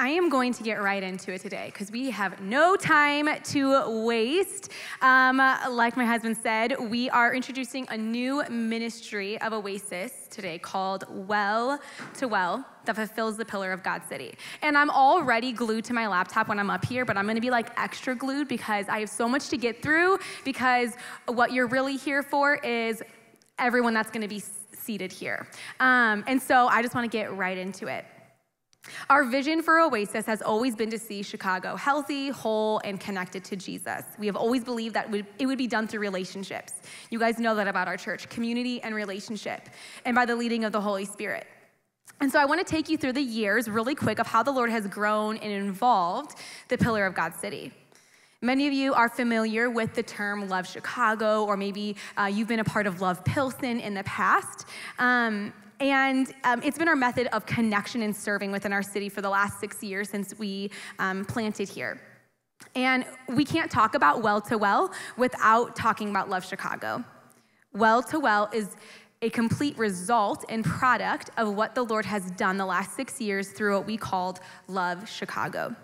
I am going to get right into it today because we have no time to waste. Um, like my husband said, we are introducing a new ministry of Oasis today called Well to Well that fulfills the pillar of God's city. And I'm already glued to my laptop when I'm up here, but I'm gonna be like extra glued because I have so much to get through. Because what you're really here for is everyone that's gonna be seated here. Um, and so I just wanna get right into it. Our vision for Oasis has always been to see Chicago healthy, whole, and connected to Jesus. We have always believed that it would be done through relationships. You guys know that about our church community and relationship, and by the leading of the Holy Spirit. And so I want to take you through the years really quick of how the Lord has grown and involved the pillar of God's city. Many of you are familiar with the term Love Chicago, or maybe uh, you've been a part of Love Pilsen in the past. Um, and um, it's been our method of connection and serving within our city for the last six years since we um, planted here. And we can't talk about well to well without talking about Love Chicago. Well to well is a complete result and product of what the Lord has done the last six years through what we called Love Chicago.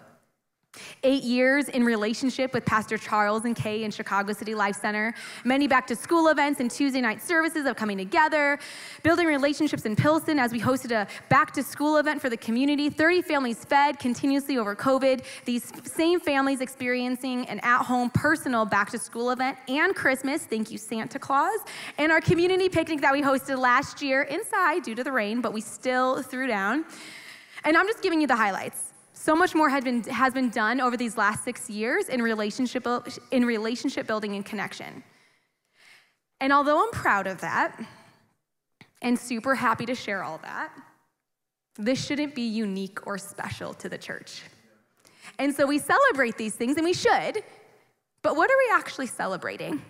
Eight years in relationship with Pastor Charles and Kay in Chicago City Life Center. Many back to school events and Tuesday night services of coming together. Building relationships in Pilsen as we hosted a back to school event for the community. 30 families fed continuously over COVID. These same families experiencing an at home personal back to school event and Christmas. Thank you, Santa Claus. And our community picnic that we hosted last year inside due to the rain, but we still threw down. And I'm just giving you the highlights. So much more been, has been done over these last six years in relationship, in relationship building and connection. And although I'm proud of that and super happy to share all that, this shouldn't be unique or special to the church. And so we celebrate these things, and we should, but what are we actually celebrating?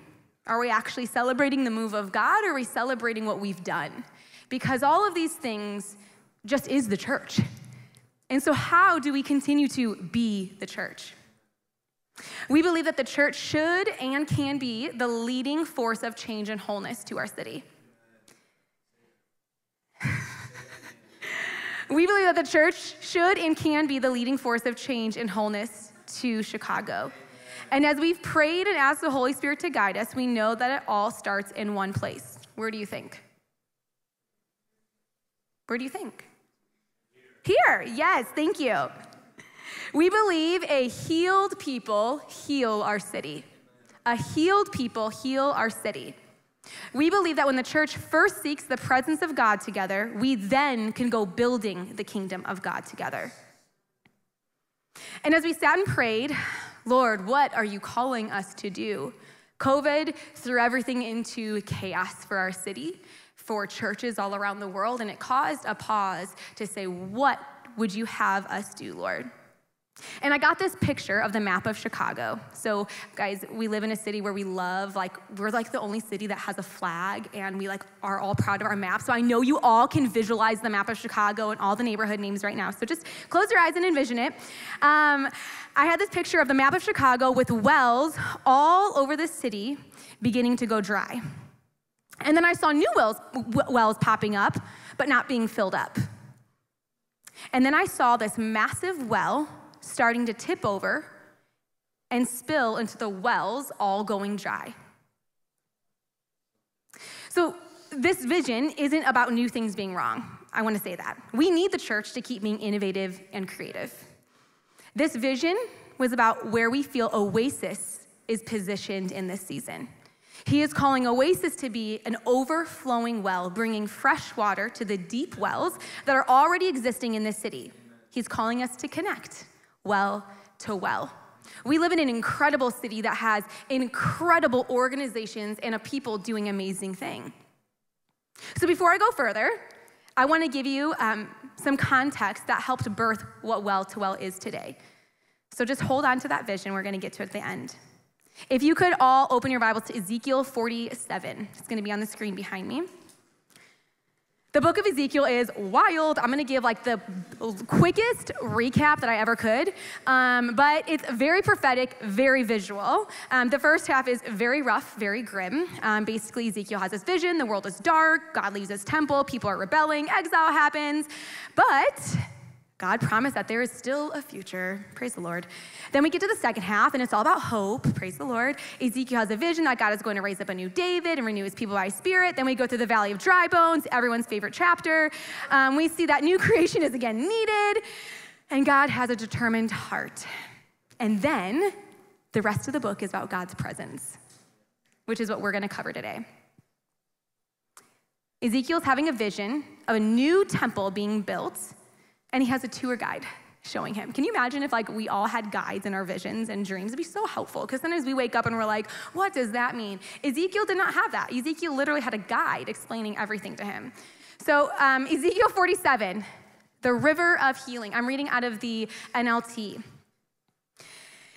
Are we actually celebrating the move of God, or are we celebrating what we've done? Because all of these things just is the church. And so, how do we continue to be the church? We believe that the church should and can be the leading force of change and wholeness to our city. we believe that the church should and can be the leading force of change and wholeness to Chicago. And as we've prayed and asked the Holy Spirit to guide us, we know that it all starts in one place. Where do you think? Where do you think? Here, yes, thank you. We believe a healed people heal our city. A healed people heal our city. We believe that when the church first seeks the presence of God together, we then can go building the kingdom of God together. And as we sat and prayed, Lord, what are you calling us to do? COVID threw everything into chaos for our city for churches all around the world, and it caused a pause to say, What would you have us do, Lord? And I got this picture of the map of Chicago. So, guys, we live in a city where we love, like, we're like the only city that has a flag, and we like are all proud of our map. So I know you all can visualize the map of Chicago and all the neighborhood names right now. So just close your eyes and envision it. Um, I had this picture of the map of Chicago with wells all over the city beginning to go dry. And then I saw new wells, wells popping up, but not being filled up. And then I saw this massive well starting to tip over and spill into the wells, all going dry. So, this vision isn't about new things being wrong. I want to say that. We need the church to keep being innovative and creative. This vision was about where we feel Oasis is positioned in this season. He is calling Oasis to be an overflowing well, bringing fresh water to the deep wells that are already existing in this city. He's calling us to connect well to well. We live in an incredible city that has incredible organizations and a people doing amazing things. So before I go further, I want to give you um, some context that helped birth what well to well is today. So just hold on to that vision. We're going to get to it at the end. If you could all open your Bibles to Ezekiel 47, it's going to be on the screen behind me. The book of Ezekiel is wild. I'm going to give like the quickest recap that I ever could, um, but it's very prophetic, very visual. Um, the first half is very rough, very grim. Um, basically, Ezekiel has this vision the world is dark, God leaves his temple, people are rebelling, exile happens. But God promised that there is still a future. Praise the Lord. Then we get to the second half, and it's all about hope. Praise the Lord. Ezekiel has a vision that God is going to raise up a new David and renew his people by spirit. Then we go through the valley of dry bones, everyone's favorite chapter. Um, we see that new creation is again needed, and God has a determined heart. And then the rest of the book is about God's presence, which is what we're going to cover today. Ezekiel's having a vision of a new temple being built and he has a tour guide showing him. Can you imagine if like we all had guides in our visions and dreams? It'd be so helpful because sometimes we wake up and we're like, what does that mean? Ezekiel did not have that. Ezekiel literally had a guide explaining everything to him. So um, Ezekiel 47, the river of healing. I'm reading out of the NLT.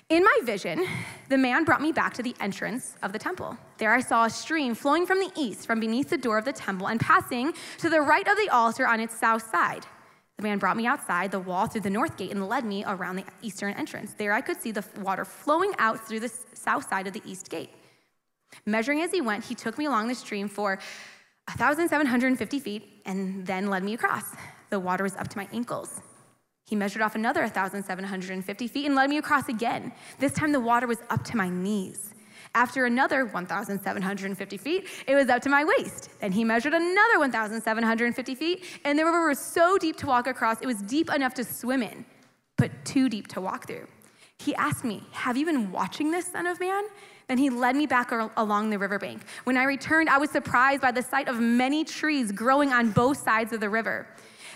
In my vision, the man brought me back to the entrance of the temple. There I saw a stream flowing from the east, from beneath the door of the temple, and passing to the right of the altar on its south side. The man brought me outside the wall through the north gate and led me around the eastern entrance. There I could see the water flowing out through the south side of the east gate. Measuring as he went, he took me along the stream for 1,750 feet and then led me across. The water was up to my ankles. He measured off another 1,750 feet and led me across again. This time the water was up to my knees. After another 1,750 feet, it was up to my waist. And he measured another 1,750 feet, and the river was so deep to walk across, it was deep enough to swim in, but too deep to walk through. He asked me, Have you been watching this, Son of Man? Then he led me back along the riverbank. When I returned, I was surprised by the sight of many trees growing on both sides of the river.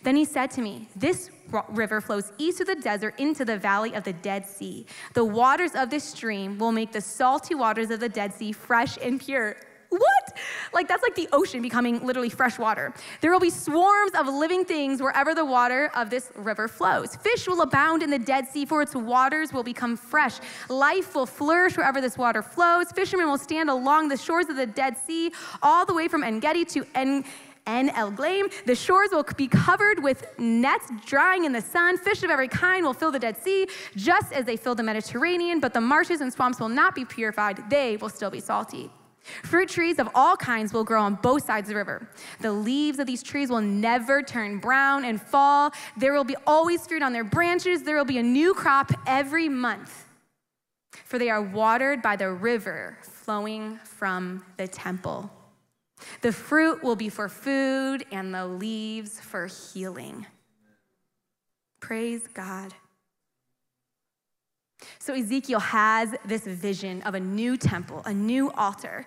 Then he said to me, This river flows east of the desert into the valley of the Dead Sea. The waters of this stream will make the salty waters of the Dead Sea fresh and pure. What? Like, that's like the ocean becoming literally fresh water. There will be swarms of living things wherever the water of this river flows. Fish will abound in the Dead Sea, for its waters will become fresh. Life will flourish wherever this water flows. Fishermen will stand along the shores of the Dead Sea, all the way from En Gedi to En. En Eglaim. The shores will be covered with nets drying in the sun. Fish of every kind will fill the Dead Sea, just as they fill the Mediterranean, but the marshes and swamps will not be purified. They will still be salty. Fruit trees of all kinds will grow on both sides of the river. The leaves of these trees will never turn brown and fall. There will be always fruit on their branches. There will be a new crop every month. For they are watered by the river flowing from the temple. The fruit will be for food, and the leaves for healing. Praise God. So Ezekiel has this vision of a new temple, a new altar.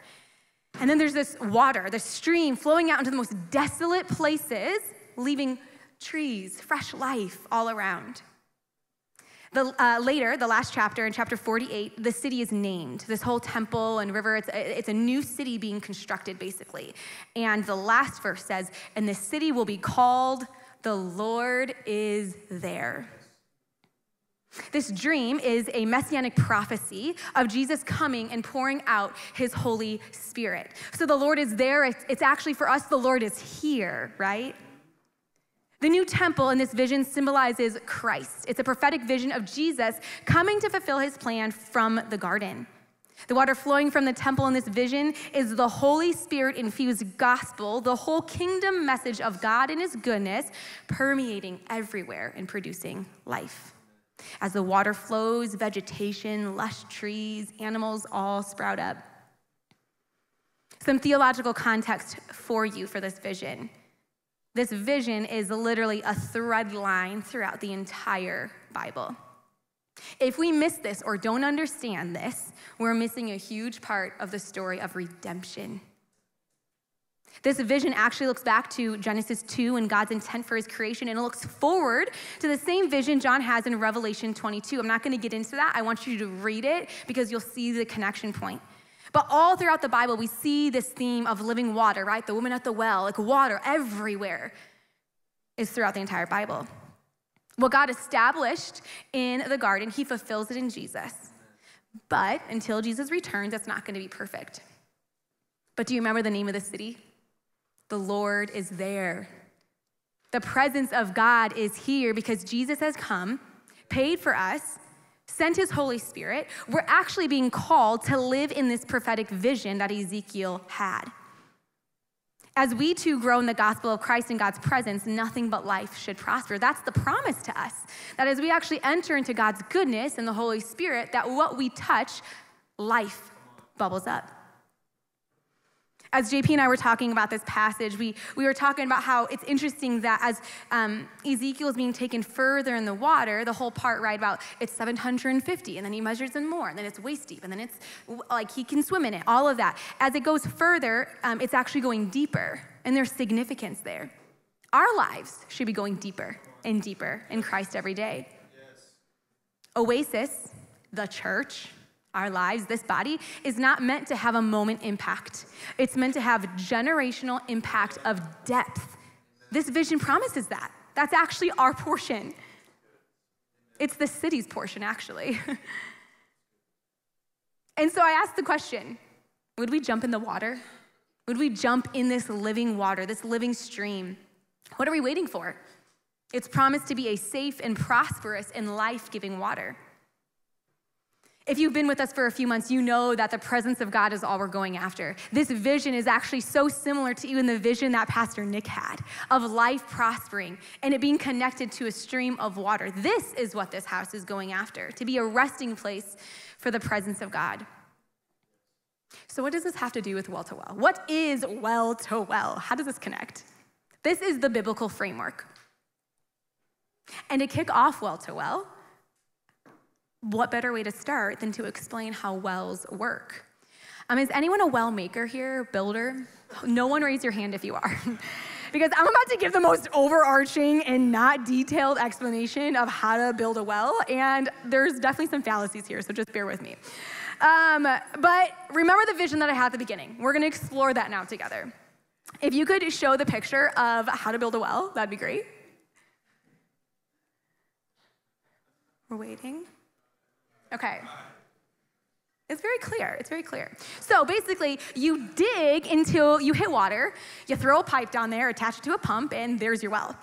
And then there's this water, the stream flowing out into the most desolate places, leaving trees, fresh life all around. The, uh, later, the last chapter, in chapter 48, the city is named. This whole temple and river, it's, it's a new city being constructed, basically. And the last verse says, And the city will be called, The Lord is there. This dream is a messianic prophecy of Jesus coming and pouring out his Holy Spirit. So the Lord is there. It's actually for us, the Lord is here, right? The new temple in this vision symbolizes Christ. It's a prophetic vision of Jesus coming to fulfill his plan from the garden. The water flowing from the temple in this vision is the Holy Spirit infused gospel, the whole kingdom message of God and his goodness permeating everywhere and producing life. As the water flows, vegetation, lush trees, animals all sprout up. Some theological context for you for this vision. This vision is literally a thread line throughout the entire Bible. If we miss this or don't understand this, we're missing a huge part of the story of redemption. This vision actually looks back to Genesis 2 and God's intent for his creation, and it looks forward to the same vision John has in Revelation 22. I'm not going to get into that. I want you to read it because you'll see the connection point. But all throughout the Bible, we see this theme of living water, right? The woman at the well, like water everywhere. is throughout the entire Bible. What God established in the garden, He fulfills it in Jesus. But until Jesus returns, it's not going to be perfect. But do you remember the name of the city? The Lord is there. The presence of God is here because Jesus has come, paid for us, sent his Holy Spirit. We're actually being called to live in this prophetic vision that Ezekiel had. As we too grow in the gospel of Christ in God's presence, nothing but life should prosper. That's the promise to us. That as we actually enter into God's goodness and the Holy Spirit, that what we touch, life bubbles up. As JP and I were talking about this passage, we, we were talking about how it's interesting that as um, Ezekiel is being taken further in the water, the whole part, right, about it's 750, and then he measures in more, and then it's waist deep, and then it's like he can swim in it, all of that. As it goes further, um, it's actually going deeper, and there's significance there. Our lives should be going deeper and deeper in Christ every day. Yes. Oasis, the church, our lives, this body, is not meant to have a moment impact. It's meant to have generational impact of depth. This vision promises that. That's actually our portion. It's the city's portion, actually. and so I asked the question would we jump in the water? Would we jump in this living water, this living stream? What are we waiting for? It's promised to be a safe and prosperous and life giving water. If you've been with us for a few months, you know that the presence of God is all we're going after. This vision is actually so similar to even the vision that Pastor Nick had of life prospering and it being connected to a stream of water. This is what this house is going after to be a resting place for the presence of God. So, what does this have to do with well to well? What is well to well? How does this connect? This is the biblical framework. And to kick off well to well, what better way to start than to explain how wells work? Um, is anyone a well maker here, builder? No one raise your hand if you are. because I'm about to give the most overarching and not detailed explanation of how to build a well, and there's definitely some fallacies here, so just bear with me. Um, but remember the vision that I had at the beginning. We're gonna explore that now together. If you could show the picture of how to build a well, that'd be great. We're waiting. Okay. It's very clear. It's very clear. So basically, you dig until you hit water, you throw a pipe down there, attach it to a pump, and there's your well.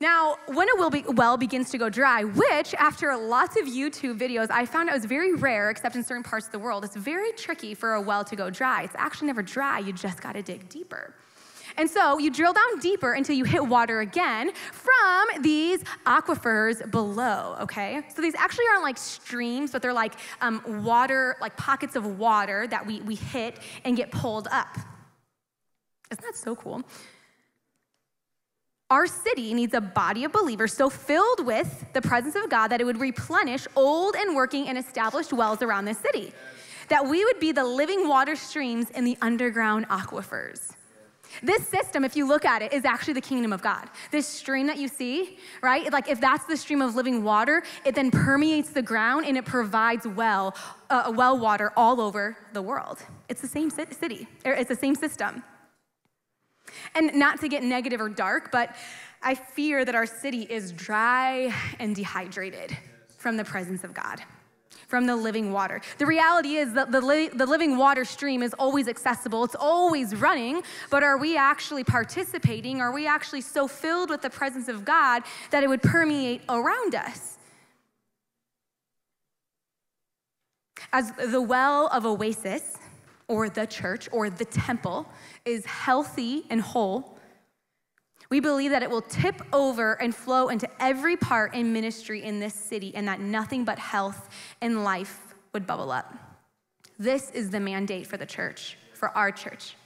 Now, when a well begins to go dry, which after lots of YouTube videos, I found it was very rare, except in certain parts of the world, it's very tricky for a well to go dry. It's actually never dry, you just gotta dig deeper. And so you drill down deeper until you hit water again from these aquifers below, okay? So these actually aren't like streams, but they're like um, water, like pockets of water that we, we hit and get pulled up. Isn't that so cool? Our city needs a body of believers so filled with the presence of God that it would replenish old and working and established wells around this city. That we would be the living water streams in the underground aquifers. This system, if you look at it, is actually the kingdom of God. This stream that you see, right? Like if that's the stream of living water, it then permeates the ground and it provides well, uh, well water all over the world. It's the same city, it's the same system. And not to get negative or dark, but I fear that our city is dry and dehydrated from the presence of God from the living water. The reality is that the, li- the living water stream is always accessible, it's always running, but are we actually participating? Are we actually so filled with the presence of God that it would permeate around us? As the well of oasis, or the church, or the temple, is healthy and whole, we believe that it will tip over and flow into every part in ministry in this city, and that nothing but health and life would bubble up. This is the mandate for the church, for our church.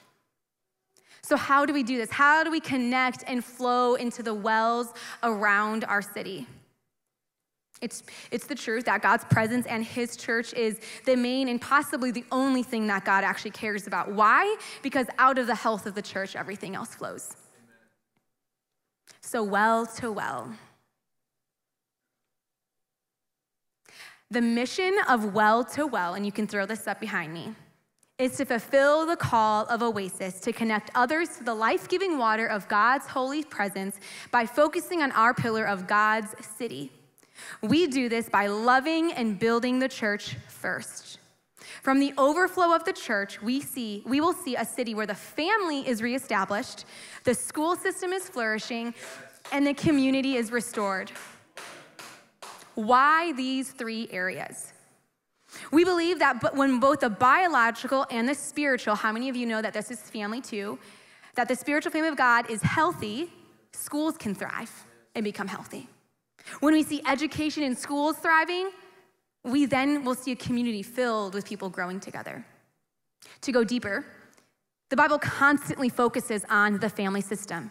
So, how do we do this? How do we connect and flow into the wells around our city? It's, it's the truth that God's presence and His church is the main and possibly the only thing that God actually cares about. Why? Because out of the health of the church, everything else flows. So, well to well. The mission of well to well, and you can throw this up behind me, is to fulfill the call of Oasis to connect others to the life giving water of God's holy presence by focusing on our pillar of God's city. We do this by loving and building the church first. From the overflow of the church, we see we will see a city where the family is reestablished, the school system is flourishing, and the community is restored. Why these three areas? We believe that when both the biological and the spiritual, how many of you know that this is family too? That the spiritual family of God is healthy, schools can thrive and become healthy. When we see education in schools thriving, we then will see a community filled with people growing together. To go deeper, the Bible constantly focuses on the family system,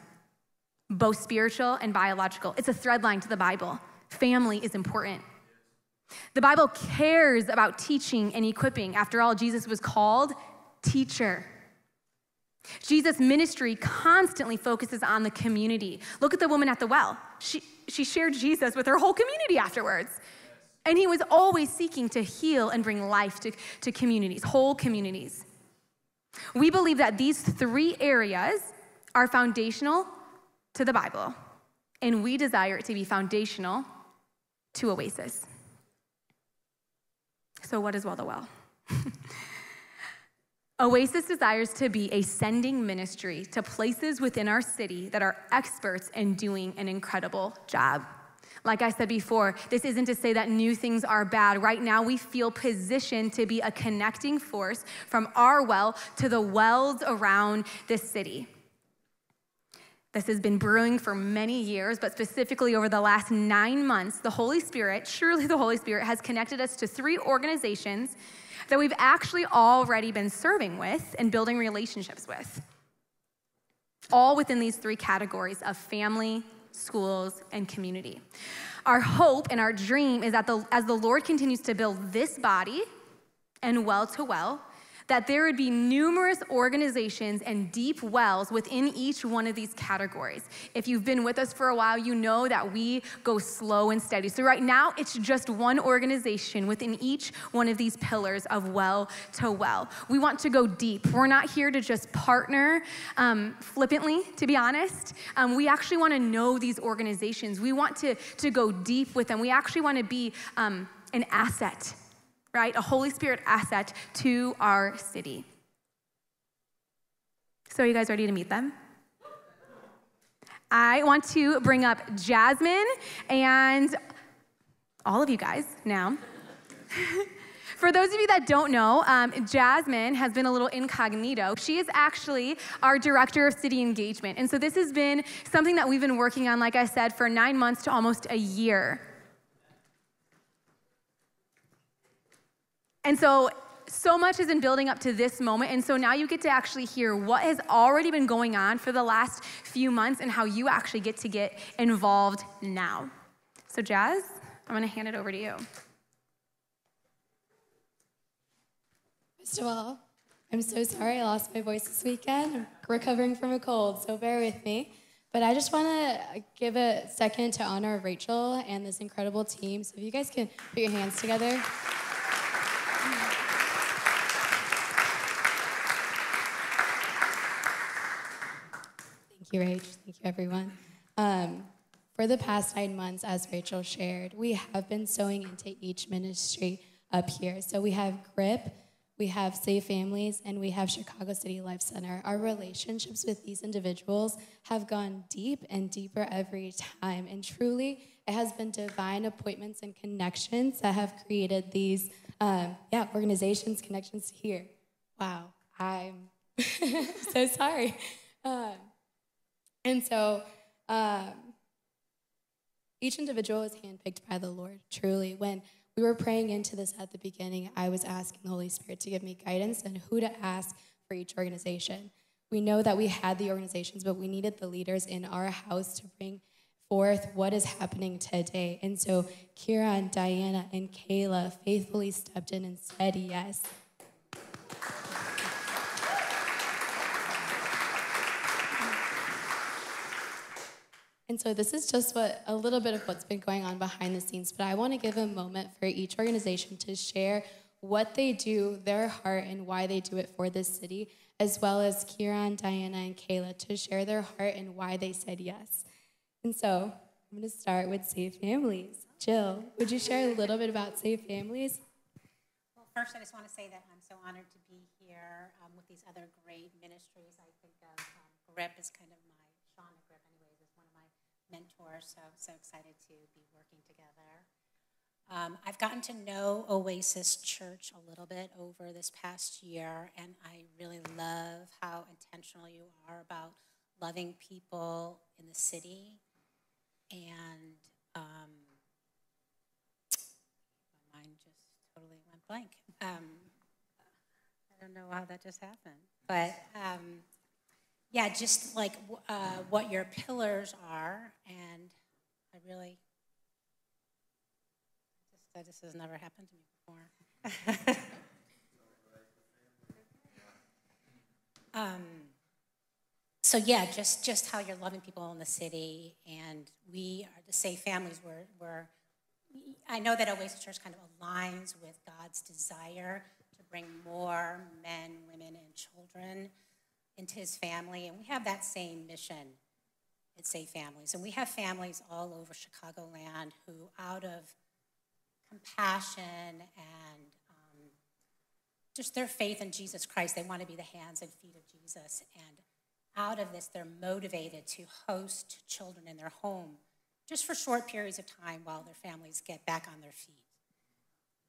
both spiritual and biological. It's a thread line to the Bible. Family is important. The Bible cares about teaching and equipping. After all, Jesus was called teacher. Jesus' ministry constantly focuses on the community. Look at the woman at the well. She, she shared Jesus with her whole community afterwards. And he was always seeking to heal and bring life to, to communities, whole communities. We believe that these three areas are foundational to the Bible, and we desire it to be foundational to Oasis. So, what is Well the Well? Oasis desires to be a sending ministry to places within our city that are experts in doing an incredible job. Like I said before, this isn't to say that new things are bad. Right now, we feel positioned to be a connecting force from our well to the wells around this city. This has been brewing for many years, but specifically over the last nine months, the Holy Spirit, surely the Holy Spirit, has connected us to three organizations that we've actually already been serving with and building relationships with. All within these three categories of family, schools, and community. Our hope and our dream is that the, as the Lord continues to build this body and well to well, that there would be numerous organizations and deep wells within each one of these categories. If you've been with us for a while, you know that we go slow and steady. So, right now, it's just one organization within each one of these pillars of well to well. We want to go deep. We're not here to just partner um, flippantly, to be honest. Um, we actually want to know these organizations, we want to, to go deep with them. We actually want to be um, an asset right? A Holy Spirit asset to our city. So, are you guys ready to meet them? I want to bring up Jasmine and all of you guys now. For those of you that don't know, um, Jasmine has been a little incognito. She is actually our director of city engagement. And so this has been something that we've been working on, like I said, for nine months to almost a year. And so, so much has been building up to this moment. And so now you get to actually hear what has already been going on for the last few months and how you actually get to get involved now. So, Jazz, I'm going to hand it over to you. First of all, I'm so sorry I lost my voice this weekend. I'm recovering from a cold, so bear with me. But I just want to give a second to honor Rachel and this incredible team. So if you guys can put your hands together. You, Rach. Thank you, everyone. Um, for the past nine months, as Rachel shared, we have been sowing into each ministry up here. So we have GRIP, we have Safe Families, and we have Chicago City Life Center. Our relationships with these individuals have gone deep and deeper every time. And truly, it has been divine appointments and connections that have created these, um, yeah, organizations, connections here. Wow, I'm so sorry. Um, and so um, each individual is handpicked by the Lord, truly. When we were praying into this at the beginning, I was asking the Holy Spirit to give me guidance and who to ask for each organization. We know that we had the organizations, but we needed the leaders in our house to bring forth what is happening today. And so Kira and Diana and Kayla faithfully stepped in and said yes. And so this is just what a little bit of what's been going on behind the scenes, but I want to give a moment for each organization to share what they do, their heart, and why they do it for this city, as well as Kieran, Diana, and Kayla to share their heart and why they said yes. And so I'm going to start with Safe Families. Jill, would you share a little bit about Safe Families? Well, first, I just want to say that I'm so honored to be here um, with these other great ministries. I think of um, GRIP is kind of my, Sean GRIP, anyways, is mentors, so so excited to be working together. Um, I've gotten to know Oasis Church a little bit over this past year, and I really love how intentional you are about loving people in the city. And um, my mind just totally went blank. Um, I don't know how that just happened. But um, yeah, just like uh, what your pillars are, and I really that this has never happened to me before. um, so yeah, just just how you're loving people in the city, and we are the safe families. Where where I know that Oasis Church kind of aligns with God's desire to bring more men, women, and children into His family, and we have that same mission at Safe Families, and we have families all over Chicagoland who, out of compassion and um, just their faith in Jesus Christ. They want to be the hands and feet of Jesus. And out of this, they're motivated to host children in their home just for short periods of time while their families get back on their feet.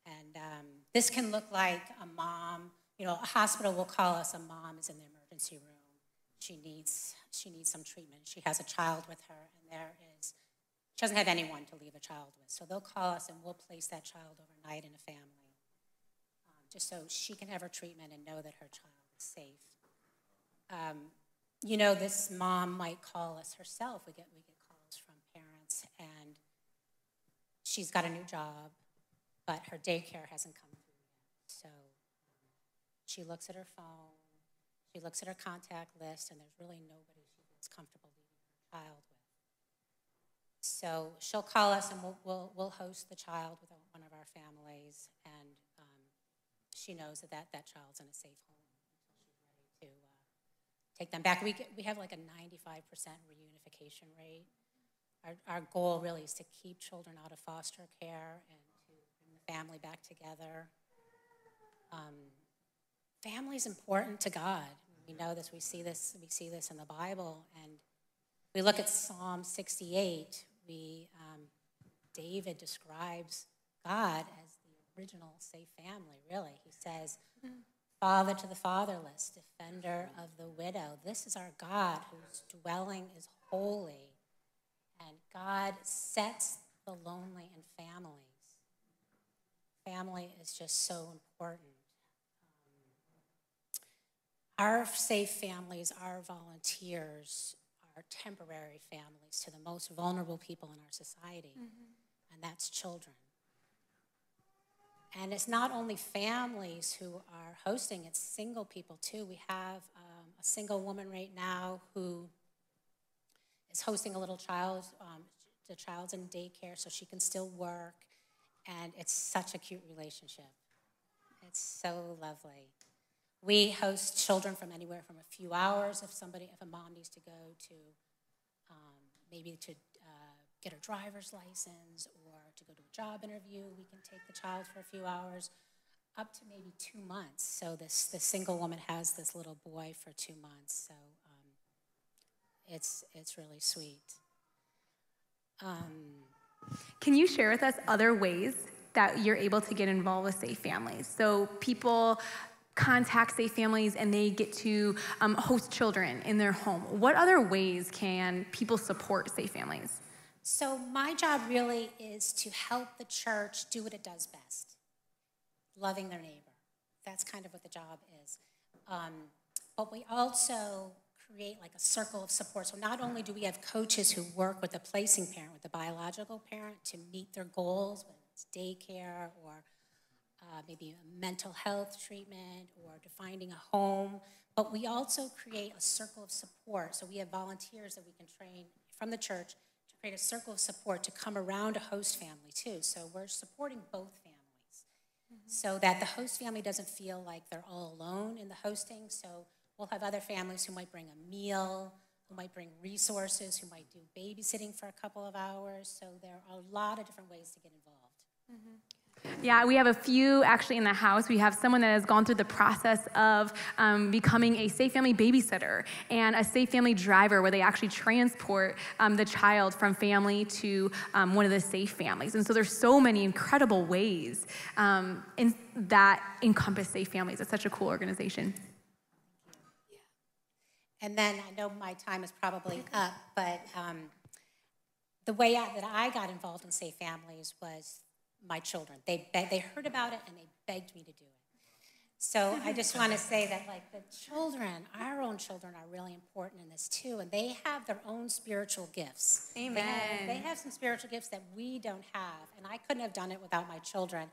And um, this can look like a mom, you know, a hospital will call us, a mom is in the emergency room. She needs, she needs some treatment. She has a child with her, and there is she doesn't have anyone to leave a child with. So they'll call us and we'll place that child overnight in a family um, just so she can have her treatment and know that her child is safe. Um, you know, this mom might call us herself. We get, we get calls from parents, and she's got a new job, but her daycare hasn't come through yet. So um, she looks at her phone, she looks at her contact list, and there's really nobody she feels comfortable leaving her child with. So she'll call us and we'll, we'll, we'll host the child with one of our families. And um, she knows that, that that child's in a safe home until she's ready to uh, take them back. We, get, we have like a 95% reunification rate. Our, our goal really is to keep children out of foster care and to bring the family back together. Um, family is important to God. We know this. We see this. We see this in the Bible, and we look at Psalm 68 we, um, David describes God as the original safe family, really. He says, Father to the fatherless, defender of the widow. This is our God whose dwelling is holy. And God sets the lonely in families. Family is just so important. Our safe families, our volunteers, are temporary families to the most vulnerable people in our society, mm-hmm. and that's children. And it's not only families who are hosting, it's single people too. We have um, a single woman right now who is hosting a little child. Um, the child's in daycare, so she can still work. And it's such a cute relationship. It's so lovely. We host children from anywhere from a few hours if somebody, if a mom needs to go to um, maybe to uh, get her driver's license or to go to a job interview, we can take the child for a few hours, up to maybe two months. So this the single woman has this little boy for two months. So um, it's it's really sweet. Um, can you share with us other ways that you're able to get involved with safe families? So people contact safe families and they get to um, host children in their home. What other ways can people support safe families? So, my job really is to help the church do what it does best loving their neighbor. That's kind of what the job is. Um, but we also create like a circle of support. So, not only do we have coaches who work with the placing parent, with the biological parent to meet their goals, whether it's daycare or uh, maybe a mental health treatment or to finding a home. But we also create a circle of support. So we have volunteers that we can train from the church to create a circle of support to come around a host family too. So we're supporting both families. so that the host family doesn't feel like they're all alone in the hosting. So we'll have other families who might bring a meal, who might bring resources, who might do babysitting for a couple of hours. So there are a lot of different ways to get involved. Yeah, we have a few actually in the house. We have someone that has gone through the process of um, becoming a safe family babysitter and a safe family driver, where they actually transport um, the child from family to um, one of the safe families. And so there's so many incredible ways um, in, that encompass safe families. It's such a cool organization. Yeah. And then I know my time is probably up, but um, the way I, that I got involved in Safe Families was my children. They, they heard about it and they begged me to do it. So I just want to say that, like, the children, our own children, are really important in this too, and they have their own spiritual gifts. Amen. They have, they have some spiritual gifts that we don't have, and I couldn't have done it without my children.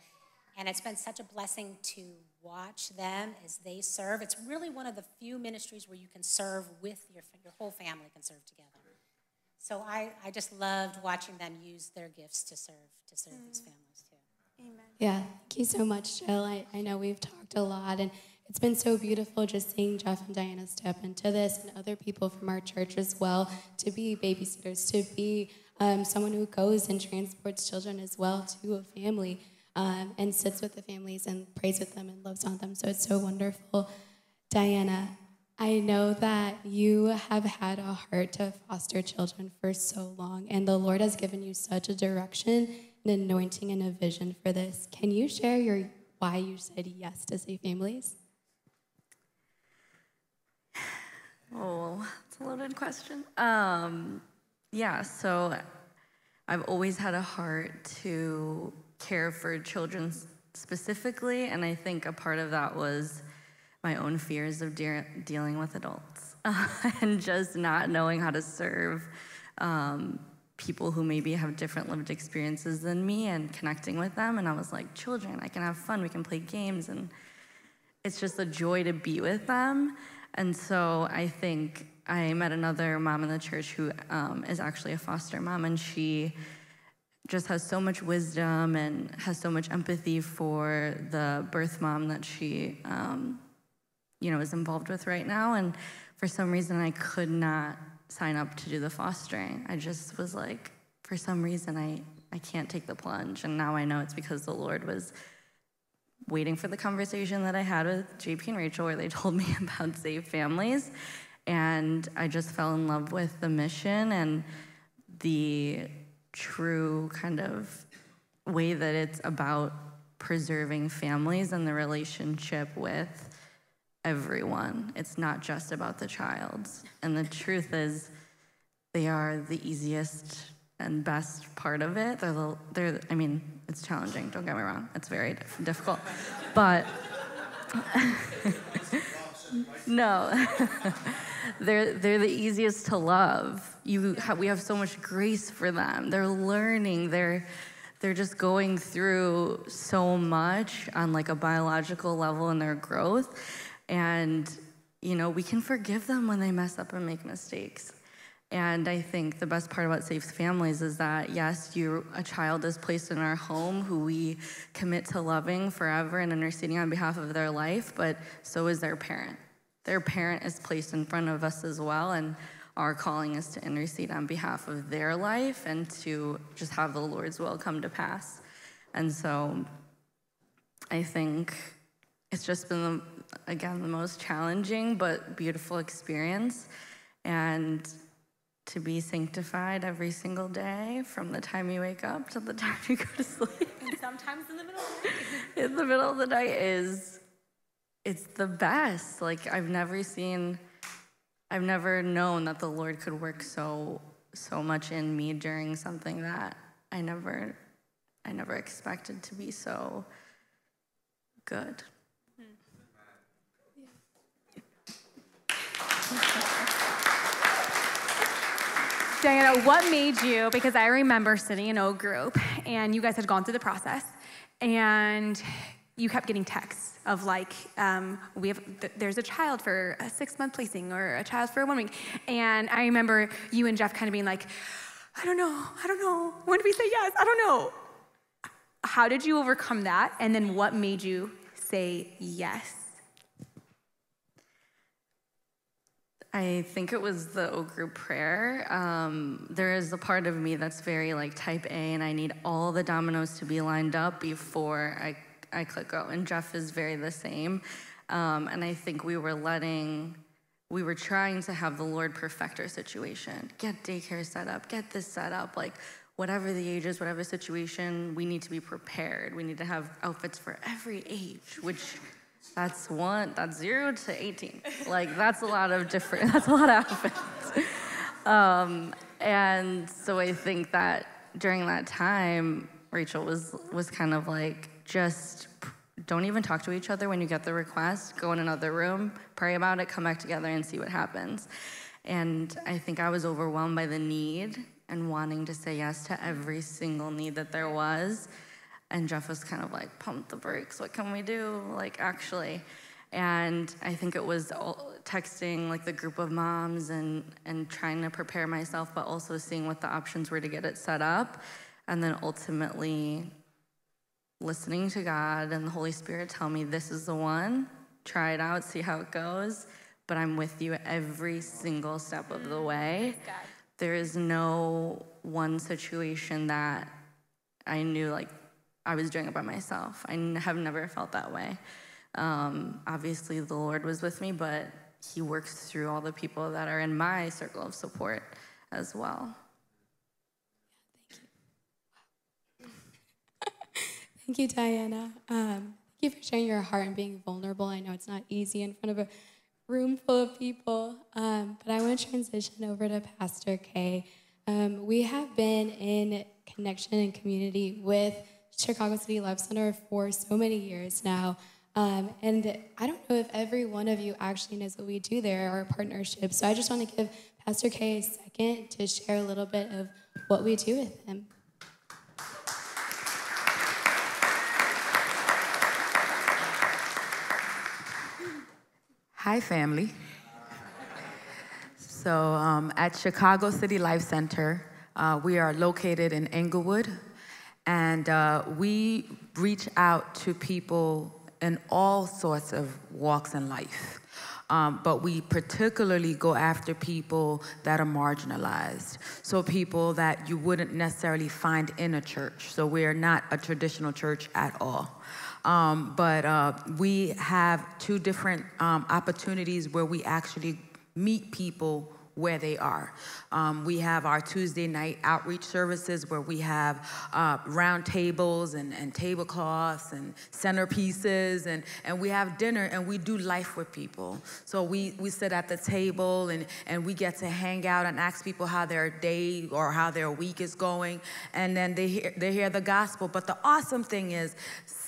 And it's been such a blessing to watch them as they serve. It's really one of the few ministries where you can serve with your, your whole family can serve together. So I, I just loved watching them use their gifts to serve to serve mm. these families too. Amen. Yeah, thank you so much, Jill. I, I know we've talked a lot, and it's been so beautiful just seeing Jeff and Diana step into this and other people from our church as well to be babysitters, to be um, someone who goes and transports children as well to a family um, and sits with the families and prays with them and loves on them. So it's so wonderful. Diana, I know that you have had a heart to foster children for so long, and the Lord has given you such a direction, an anointing, and a vision for this. Can you share your why you said yes to Safe Families? Oh, it's a loaded question. Um, yeah, so I've always had a heart to care for children specifically, and I think a part of that was my own fears of de- dealing with adults and just not knowing how to serve um, people who maybe have different lived experiences than me and connecting with them. And I was like, children, I can have fun, we can play games, and it's just a joy to be with them. And so I think I met another mom in the church who um, is actually a foster mom, and she just has so much wisdom and has so much empathy for the birth mom that she, um, you know, is involved with right now. And for some reason, I could not sign up to do the fostering. I just was like, for some reason, I, I can't take the plunge. And now I know it's because the Lord was waiting for the conversation that I had with JP and Rachel, where they told me about Safe Families. And I just fell in love with the mission and the true kind of way that it's about preserving families and the relationship with everyone. It's not just about the child. And the truth is, they are the easiest and best part of it. They're, the, they're I mean, it's challenging, don't get me wrong. It's very difficult. But, no. they're, they're the easiest to love you have, we have so much grace for them. They're learning. They're they're just going through so much on like a biological level in their growth, and you know we can forgive them when they mess up and make mistakes. And I think the best part about Safe Families is that yes, you a child is placed in our home who we commit to loving forever and interceding on behalf of their life, but so is their parent. Their parent is placed in front of us as well, and our calling is to intercede on behalf of their life and to just have the Lord's will come to pass. And so I think it's just been, the, again, the most challenging but beautiful experience. And to be sanctified every single day from the time you wake up to the time you go to sleep. And sometimes in the middle of the night. in the middle of the night is, it's the best. Like, I've never seen I've never known that the Lord could work so so much in me during something that I never I never expected to be so good. Diana, what made you, because I remember sitting in O group and you guys had gone through the process and you kept getting texts of like, um, we have, th- there's a child for a six month placing or a child for one week. And I remember you and Jeff kind of being like, I don't know, I don't know. When do we say yes? I don't know. how did you overcome that? And then what made you say yes? I think it was the O group prayer. Um, there is a part of me that's very like type A, and I need all the dominoes to be lined up before I, I click go. And Jeff is very the same. Um, and I think we were letting, we were trying to have the Lord perfect our situation, get daycare set up, get this set up, like whatever the age is, whatever situation, we need to be prepared. We need to have outfits for every age, which that's one, that's zero to 18. Like, that's a lot of different, that's a lot of outfits. Um, and so I think that during that time, Rachel was, was kind of like, just don't even talk to each other when you get the request. Go in another room, pray about it, come back together and see what happens. And I think I was overwhelmed by the need and wanting to say yes to every single need that there was. And Jeff was kind of like, pump the brakes. What can we do? Like, actually. And I think it was texting like the group of moms and, and trying to prepare myself, but also seeing what the options were to get it set up. And then ultimately listening to God and the Holy Spirit tell me, this is the one. Try it out, see how it goes. But I'm with you every single step of the mm, way. There is no one situation that I knew like I was doing it by myself. I have never felt that way. Um, obviously, the Lord was with me, but He works through all the people that are in my circle of support as well. Yeah, thank you, thank you Diana. Um, thank you for sharing your heart and being vulnerable. I know it's not easy in front of a room full of people, um, but I want to transition over to Pastor K. Um, we have been in connection and community with Chicago City Life Center for so many years now. Um, and I don't know if every one of you actually knows what we do there, our partnership. So I just want to give Pastor K a second to share a little bit of what we do with him. Hi, family. So, um, at Chicago City Life Center, uh, we are located in Englewood, and uh, we reach out to people in all sorts of walks in life. Um, but we particularly go after people that are marginalized. So, people that you wouldn't necessarily find in a church. So, we're not a traditional church at all. Um, but uh, we have two different um, opportunities where we actually meet people where they are. Um, we have our Tuesday night outreach services where we have uh, round tables and, and tablecloths and centerpieces, and, and we have dinner and we do life with people. So we, we sit at the table and, and we get to hang out and ask people how their day or how their week is going, and then they hear, they hear the gospel. But the awesome thing is,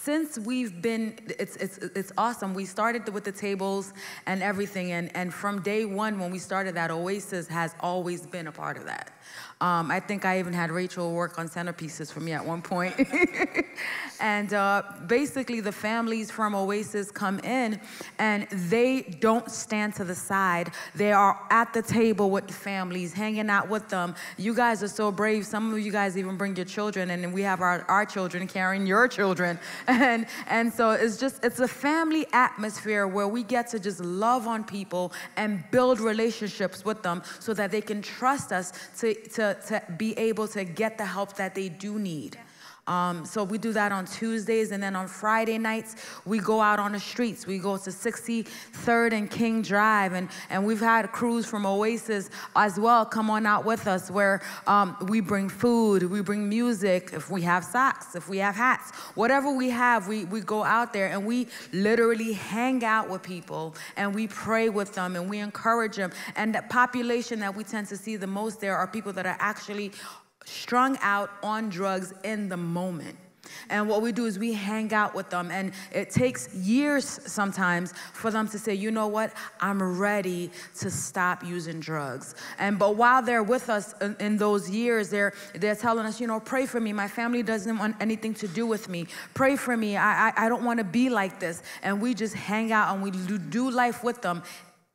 since we've been, it's, it's, it's awesome. We started with the tables and everything, and, and from day one when we started that, Oasis has always been a part of that. Um, I think I even had Rachel work on centerpieces for me at one point. and uh, basically, the families from Oasis come in and they don't stand to the side. They are at the table with the families, hanging out with them. You guys are so brave. Some of you guys even bring your children, and we have our, our children carrying your children. And, and so it's just, it's a family atmosphere where we get to just love on people and build relationships with them so that they can trust us to, to to, be able to get the help that they do need. Um, so we do that on Tuesdays, and then on Friday nights we go out on the streets. We go to 63rd and King Drive, and, and we've had crews from Oasis as well come on out with us, where um, we bring food, we bring music, if we have socks, if we have hats, whatever we have, we, we go out there and we literally hang out with people and we pray with them and we encourage them. And the population that we tend to see the most there are people that are actually strung out on drugs in the moment. And what we do is we hang out with them, and it takes years sometimes for them to say, you know what, I'm ready to stop using drugs. And but while they're with us in, in, those years, they're they're telling us, you know, pray for me. My family doesn't want anything to do with me. Pray for me. I I, I don't want to be like this. And we just hang out and we do life with them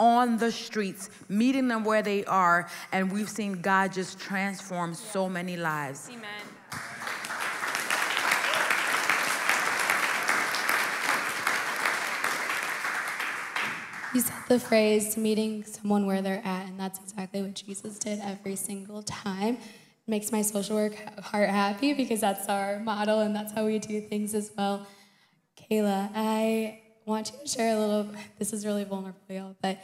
on the streets, meeting them where they are, and we've seen God just transform so many lives. Amen. You said the phrase meeting someone where they're at, and that's exactly what Jesus did every single time. It makes my social work heart happy because that's our model and that's how we do things as well. Kayla, I want to share a little, this is really vulnerable, y'all, but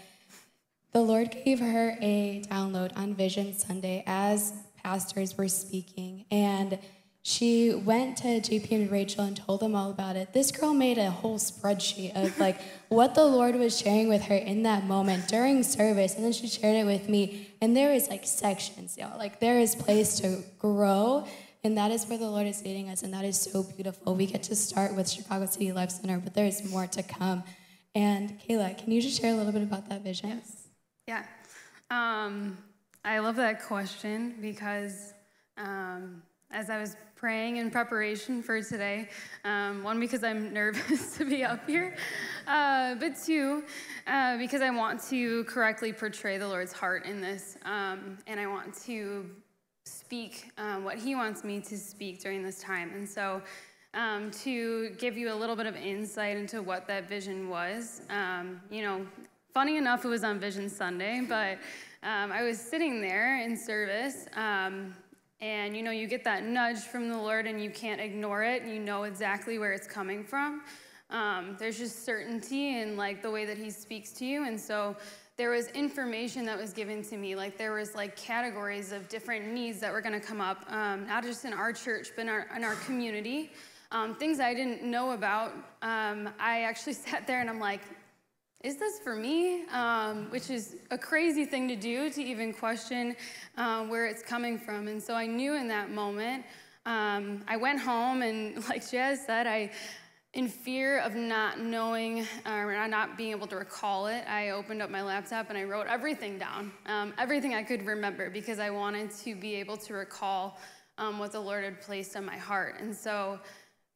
the Lord gave her a download on Vision Sunday as pastors were speaking. And she went to JP and Rachel and told them all about it. This girl made a whole spreadsheet of like what the Lord was sharing with her in that moment during service, and then she shared it with me. And there is like sections, y'all. Like there is place to grow, and that is where the Lord is leading us, and that is so beautiful. We get to start with Chicago City Life Center, but there is more to come. And Kayla, can you just share a little bit about that vision? Yes. Yeah. Um, I love that question because um, as I was praying in preparation for today. Um, one, because I'm nervous to be up here, uh, but two, uh, because I want to correctly portray the Lord's heart in this, um, and I want to speak um, what He wants me to speak during this time. And so, um, to give you a little bit of insight into what that vision was, um, you know, funny enough, it was on Vision Sunday, but um, I was sitting there in service. Um, and you know, you get that nudge from the Lord and you can't ignore it. You know exactly where it's coming from. There's just certainty in like the way that He speaks to you. And so there was information that was given to me. Like there was like categories of different needs that were going to come up, um, not just in our church, but in our, in our community. Um, things I didn't know about. Um, I actually sat there and I'm like, is this for me? Um, which is a crazy thing to do to even question uh, where it's coming from. And so I knew in that moment, um, I went home and, like Jazz said, I, in fear of not knowing or not being able to recall it, I opened up my laptop and I wrote everything down, um, everything I could remember, because I wanted to be able to recall um, what the Lord had placed on my heart. And so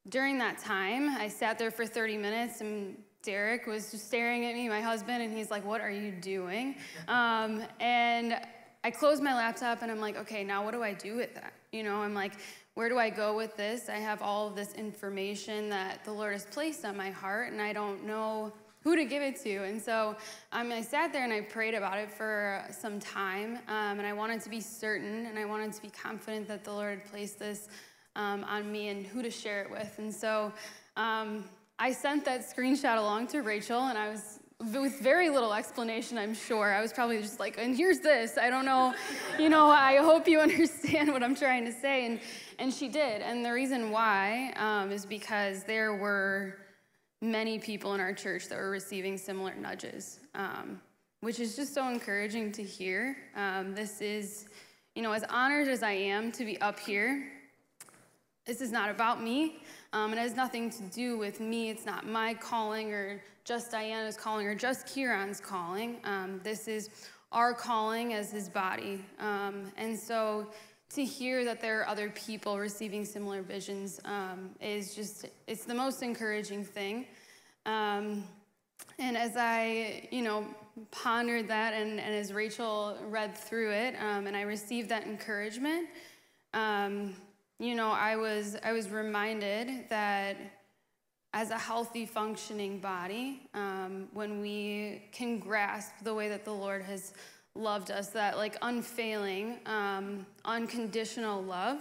during that time, I sat there for 30 minutes and Derek was just staring at me, my husband, and he's like, What are you doing? Um, and I closed my laptop and I'm like, Okay, now what do I do with that? You know, I'm like, Where do I go with this? I have all of this information that the Lord has placed on my heart, and I don't know who to give it to. And so um, I sat there and I prayed about it for some time, um, and I wanted to be certain and I wanted to be confident that the Lord had placed this um, on me and who to share it with. And so um, I sent that screenshot along to Rachel, and I was with very little explanation, I'm sure. I was probably just like, and here's this. I don't know, you know, I hope you understand what I'm trying to say. And, and she did. And the reason why um, is because there were many people in our church that were receiving similar nudges, um, which is just so encouraging to hear. Um, this is, you know, as honored as I am to be up here, this is not about me. Um, it has nothing to do with me. It's not my calling or just Diana's calling or just Kieran's calling. Um, this is our calling as his body. Um, and so to hear that there are other people receiving similar visions um, is just, it's the most encouraging thing. Um, and as I, you know, pondered that and, and as Rachel read through it um, and I received that encouragement, you know, I was, I was reminded that as a healthy, functioning body, um, when we can grasp the way that the Lord has loved us, that like unfailing, um, unconditional love,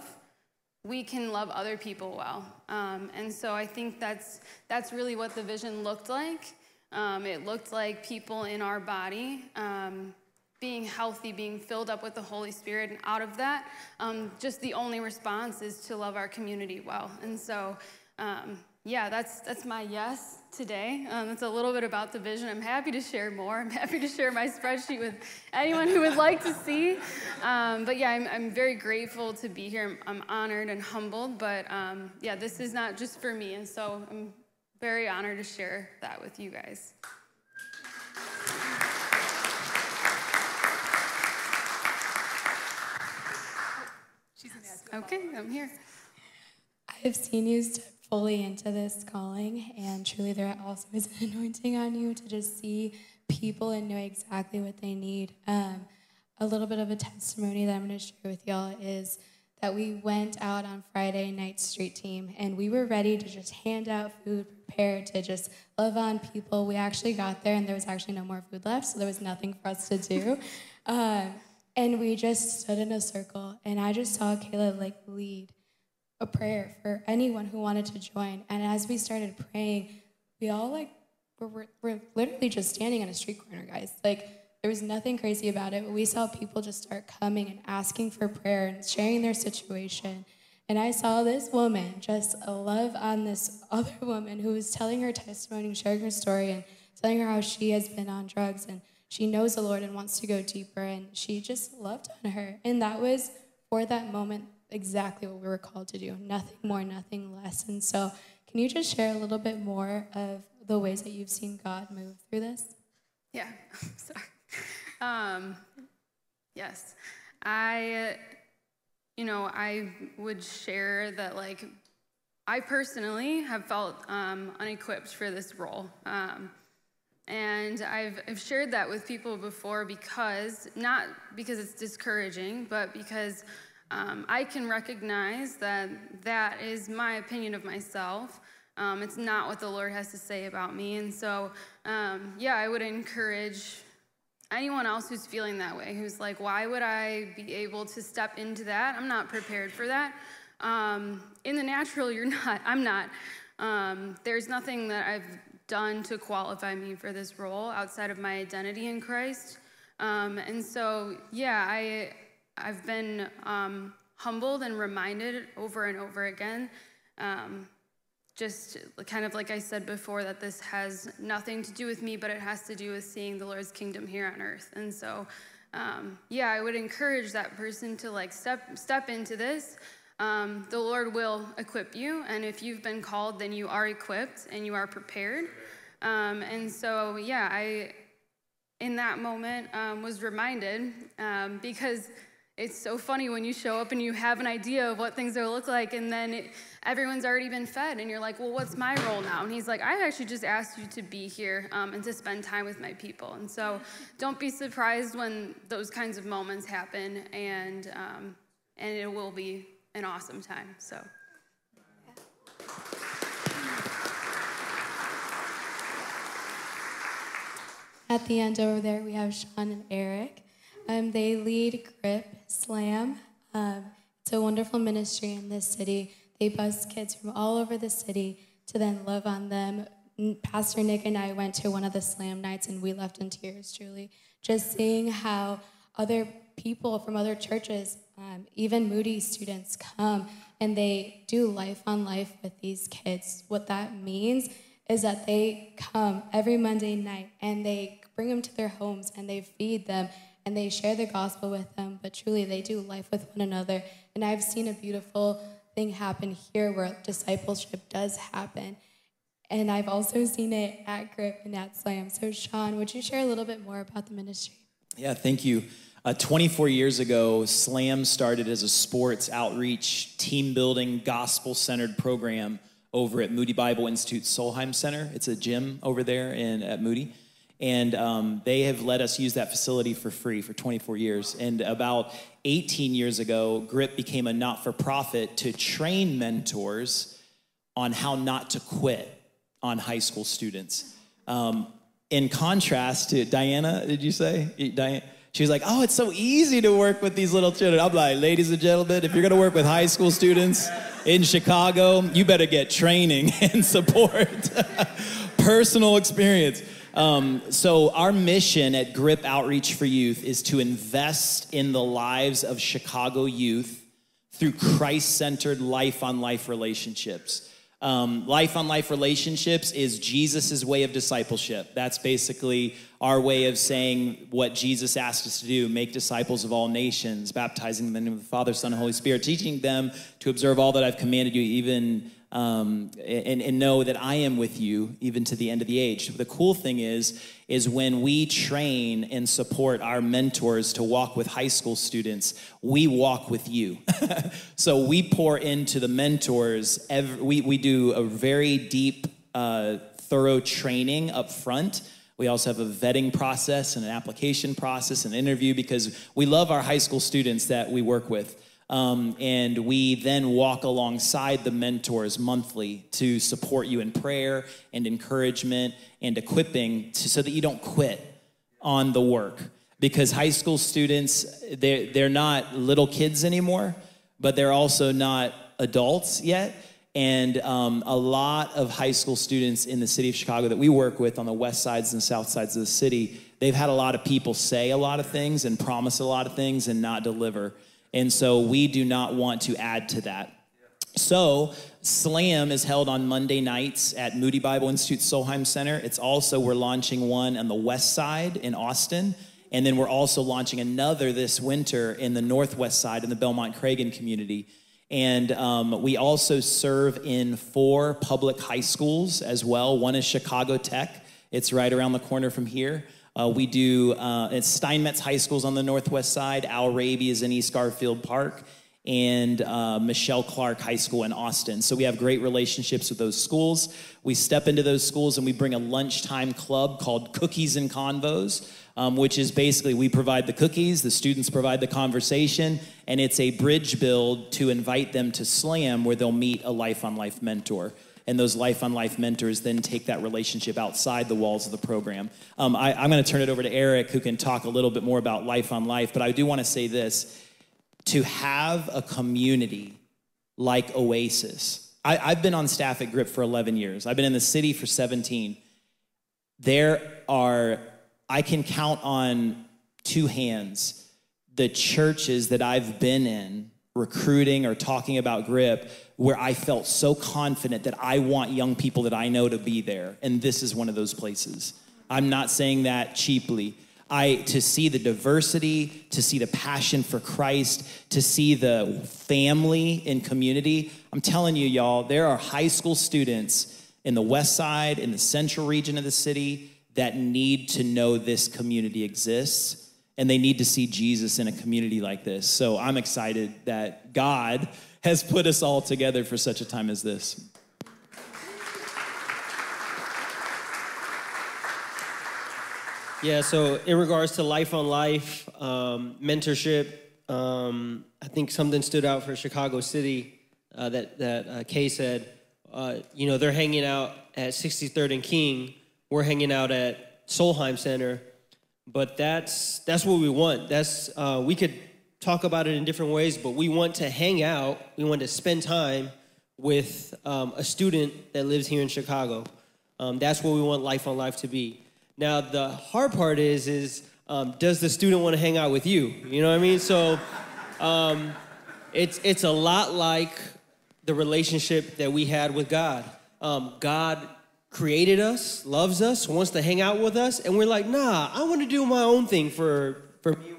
we can love other people well. Um, and so I think that's, that's really what the vision looked like. Um, it looked like people in our body um, being healthy, being filled up with the Holy Spirit, and out of that, um, just the only response is to love our community well. And so, yeah, that's that's my yes today. Um, it's a little bit about the vision. I'm happy to share more. I'm happy to share my spreadsheet with anyone who would like to see. Um, but yeah, I'm, I'm very grateful to be here. I'm, I'm honored and humbled. But um, yeah, this is not just for me, and so I'm very honored to share that with you guys. Okay, I'm here. I've seen you step fully into this calling, and truly, there also is an anointing on you to just see people and know exactly what they need. Um, a little bit of a testimony that I'm going to share with y'all is that we went out on Friday night street team and we were ready to just hand out food, prepared to just love on people. We actually got there and there was actually no more food left, so there was nothing for us to do. Um, and we just stood in a circle and I just saw Kayla like lead a prayer for anyone who wanted to join. And as we started praying, we all like were, were, literally just standing on a street corner, guys. Like there was nothing crazy about it, but we saw people just start coming and asking for prayer and sharing their situation. And I saw this woman just love on this other woman who was telling her testimony and sharing her story and telling her how she has been on drugs and she knows the Lord and wants to go deeper. And she just loved on her. And that was for that moment exactly what we were called to do nothing more, nothing less. And so, can you just share a little bit more of the ways that you've seen God move through this? Yeah, sorry. Um, yes, I, you know, I would share that like I personally have felt um, unequipped for this role. Um, and I've, I've shared that with people before because, not because it's discouraging, but because um, I can recognize that that is my opinion of myself. Um, it's not what the Lord has to say about me. And so, um, yeah, I would encourage anyone else who's feeling that way, who's like, why would I be able to step into that? I'm not prepared for that. Um, in the natural, you're not. I'm not. Um, there's nothing that I've done to qualify me for this role outside of my identity in Christ. Um, and so, yeah, I, I've been um, humbled and reminded over and over again um, just kind of like I said before, that this has nothing to do with me, but it has to do with seeing the Lord's kingdom here on earth. And so, um, yeah, I would encourage that person to like step step into this. Um, the Lord will equip you, and if you've been called, then you are equipped and you are prepared. Um, and so, yeah, I in that moment um, was reminded um, because it's so funny when you show up and you have an idea of what things will look like, and then it, everyone's already been fed, and you're like, well, what's my role now? And he's like, I actually just asked you to be here um, and to spend time with my people. And so don't be surprised when those kinds of moments happen, and, um, and it will be an awesome time. So. At the end over there, we have Sean and Eric. Um, they lead Grip Slam. Um, it's a wonderful ministry in this city. They bus kids from all over the city to then love on them. Pastor Nick and I went to one of the slam nights and we left in tears, truly. Just seeing how other people from other churches, um, even Moody students, come and they do life on life with these kids. What that means is that they come every Monday night and they bring them to their homes and they feed them and they share the gospel with them, but truly they do life with one another. And I've seen a beautiful thing happen here where discipleship does happen. And I've also seen it at Grip and at Slam. So, Sean, would you share a little bit more about the ministry? Yeah, thank you. Uh, 24 years ago, Slam started as a sports outreach, team building, gospel centered program over at Moody Bible Institute Solheim Center. It's a gym over there in, at Moody and um, they have let us use that facility for free for 24 years. And about 18 years ago, GRIP became a not for profit to train mentors on how not to quit on high school students. Um, in contrast to Diana, did you say? Diana? She was like, oh, it's so easy to work with these little children. I'm like, ladies and gentlemen, if you're gonna work with high school students in Chicago, you better get training and support, personal experience. Um, so, our mission at GRIP Outreach for Youth is to invest in the lives of Chicago youth through Christ centered life on life relationships. Um, life on life relationships is Jesus' way of discipleship. That's basically our way of saying what Jesus asked us to do make disciples of all nations, baptizing them in the name of the Father, Son, and Holy Spirit, teaching them to observe all that I've commanded you, even um, and, and know that I am with you even to the end of the age. The cool thing is, is when we train and support our mentors to walk with high school students, we walk with you. so we pour into the mentors. Every, we, we do a very deep, uh, thorough training up front. We also have a vetting process and an application process and interview because we love our high school students that we work with. Um, and we then walk alongside the mentors monthly to support you in prayer and encouragement and equipping to, so that you don't quit on the work. Because high school students, they're, they're not little kids anymore, but they're also not adults yet. And um, a lot of high school students in the city of Chicago that we work with on the west sides and south sides of the city, they've had a lot of people say a lot of things and promise a lot of things and not deliver. And so we do not want to add to that. So, Slam is held on Monday nights at Moody Bible Institute Solheim Center. It's also, we're launching one on the west side in Austin. And then we're also launching another this winter in the northwest side in the Belmont Cragin community. And um, we also serve in four public high schools as well. One is Chicago Tech, it's right around the corner from here. Uh, we do, uh, it's Steinmetz High School's on the northwest side, Al Raby is in East Garfield Park, and uh, Michele Clark High School in Austin. So we have great relationships with those schools. We step into those schools and we bring a lunchtime club called Cookies and Convos, um, which is basically we provide the cookies, the students provide the conversation, and it's a bridge build to invite them to SLAM where they'll meet a life on life mentor and those life on life mentors then take that relationship outside the walls of the program. Um, I, I'm going to turn it over to Eric, who can talk a little bit more about life on life. But I do want to say this to have a community like Oasis. I, I've been on staff at GRIP for 11 years, I've been in the city for 17. There are, I can count on two hands the churches that I've been in recruiting or talking about GRIP where I felt so confident that I want young people that I know to be there. And this is one of those places. I'm not saying that cheaply. I to see the diversity, to see the passion for Christ, to see the family and community. I'm telling you, y'all, there are high school students in the west side, in the central region of the city, that need to know this community exists and they need to see Jesus in a community like this. So I'm excited that God has put us all together for such a time as this. Yeah, so in regards to life on life, um, mentorship, um, I think something stood out for Chicago City uh, that, that uh, Kay said. Uh, you know, they're hanging out at 63rd and King. We're hanging out at Solheim Center. But that's, that's what we want. That's, uh, we could talk about it in different ways, but we want to hang out, we want to spend time with um, a student that lives here in Chicago. Um, that's what we want Life on Life to be. Now, the hard part is, is um, does the student want to hang out with you? You know what I mean? So um, it's, it's a lot like the relationship that we had with God. Um, God created us, loves us, wants to hang out with us, and we're like, nah, I want to do my own thing for, for me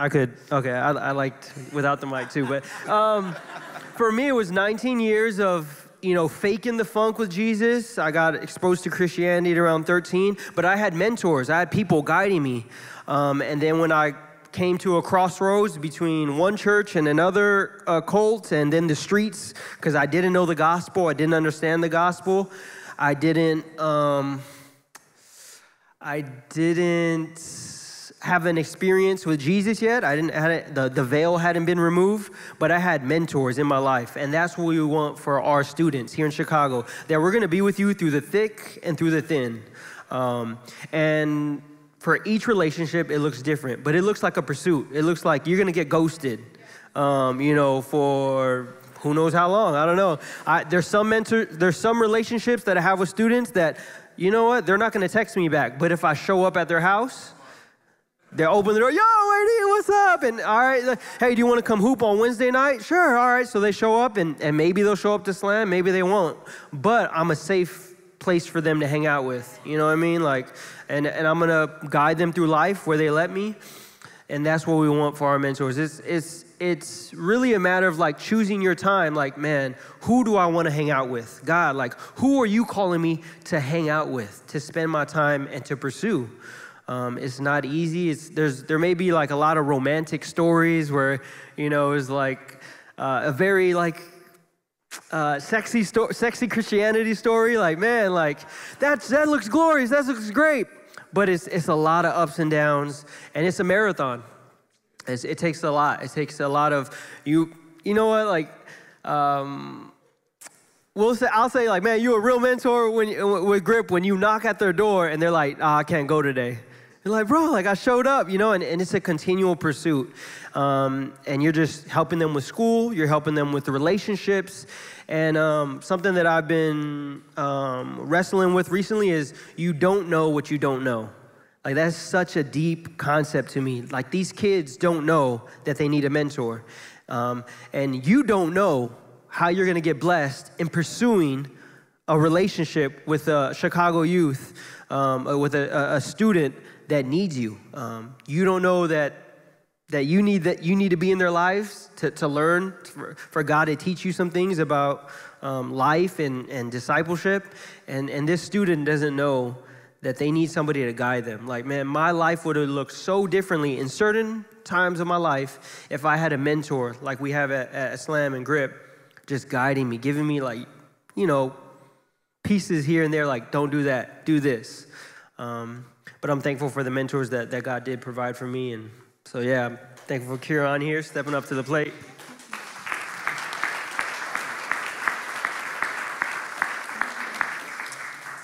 I could, okay, I, I liked without the mic too, but um, for me, it was 19 years of, you know, faking the funk with Jesus. I got exposed to Christianity at around 13, but I had mentors, I had people guiding me. Um, and then when I came to a crossroads between one church and another uh, cult, and then the streets, because I didn't know the gospel, I didn't understand the gospel, I didn't, um, I didn't have an experience with Jesus yet. I didn't had the, the veil hadn't been removed, but I had mentors in my life. And that's what we want for our students here in Chicago. That we're gonna be with you through the thick and through the thin. Um, and for each relationship, it looks different, but it looks like a pursuit. It looks like you're gonna get ghosted, um, you know, for who knows how long. I don't know. I, there's some mentor, there's some relationships that I have with students that, you know what, they're not gonna text me back, but if I show up at their house, they open the door, yo, AD, what's up? And all right, hey, do you want to come hoop on Wednesday night? Sure, all right. So they show up, and, and maybe they'll show up to slam, maybe they won't. But I'm a safe place for them to hang out with. You know what I mean? Like, and, and I'm gonna guide them through life where they let me. And that's what we want for our mentors. It's, it's, it's really a matter of like choosing your time. Like, man, who do I want to hang out with? God, like, who are you calling me to hang out with, to spend my time and to pursue? Um, it's not easy. It's, there's, there may be like a lot of romantic stories where, you know, it's like uh, a very like uh, sexy, sto- sexy Christianity story. Like, man, like that's that looks glorious. That looks great. But it's it's a lot of ups and downs, and it's a marathon. It's, it takes a lot. It takes a lot of you. You know what? Like, um, we'll say I'll say like, man, you're a real mentor when with grip when you knock at their door and they're like, oh, I can't go today. Like, bro, like I showed up, you know, and, and it's a continual pursuit. Um, and you're just helping them with school, you're helping them with the relationships. And um, something that I've been um, wrestling with recently is you don't know what you don't know. Like, that's such a deep concept to me. Like, these kids don't know that they need a mentor. Um, and you don't know how you're gonna get blessed in pursuing a relationship with a Chicago youth, um, with a, a student that needs you. Um, you don't know that that you need that you need to be in their lives to, to learn for, for God to teach you some things about um, life and, and discipleship. And, and this student doesn't know that they need somebody to guide them. Like, man, my life would have looked so differently in certain times of my life if I had a mentor like we have at, at Slam and Grip, just guiding me, giving me like, you know, pieces here and there, like, don't do that, do this. Um, but I'm thankful for the mentors that, that God did provide for me. And so, yeah, I'm thankful for Kieran here stepping up to the plate.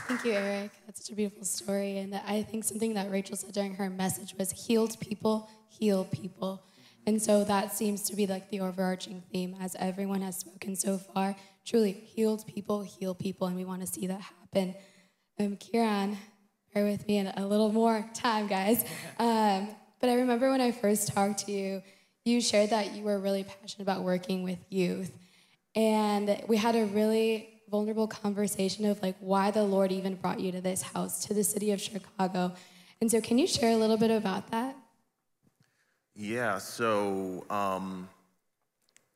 Thank you, Eric. That's such a beautiful story. And I think something that Rachel said during her message was healed people heal people. And so that seems to be like the overarching theme as everyone has spoken so far. Truly, healed people heal people, and we want to see that happen. Um, Kieran, with me in a little more time, guys. Um, but I remember when I first talked to you, you shared that you were really passionate about working with youth. And we had a really vulnerable conversation of like why the Lord even brought you to this house, to the city of Chicago. And so, can you share a little bit about that? Yeah, so um,